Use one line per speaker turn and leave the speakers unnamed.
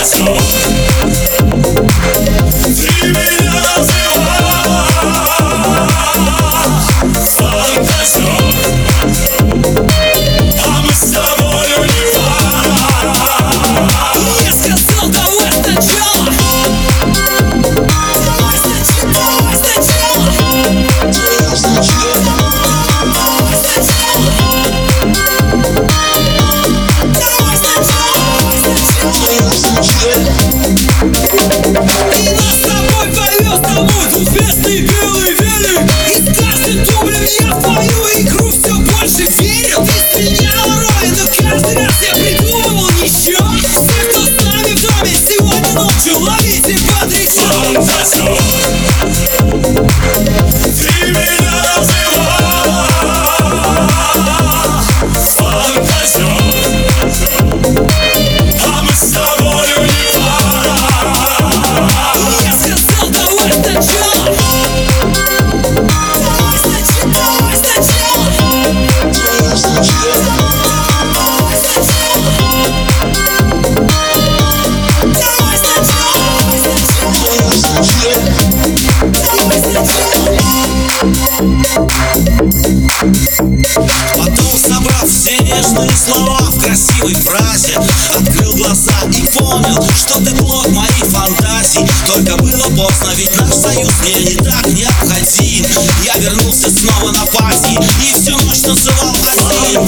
Así Потом, собрав все нежные слова в красивой фразе Открыл глаза и понял, что ты плод моих фантазий Только было поздно, ведь наш союз мне не так необходим. Я вернулся снова на пати и всю ночь танцевал один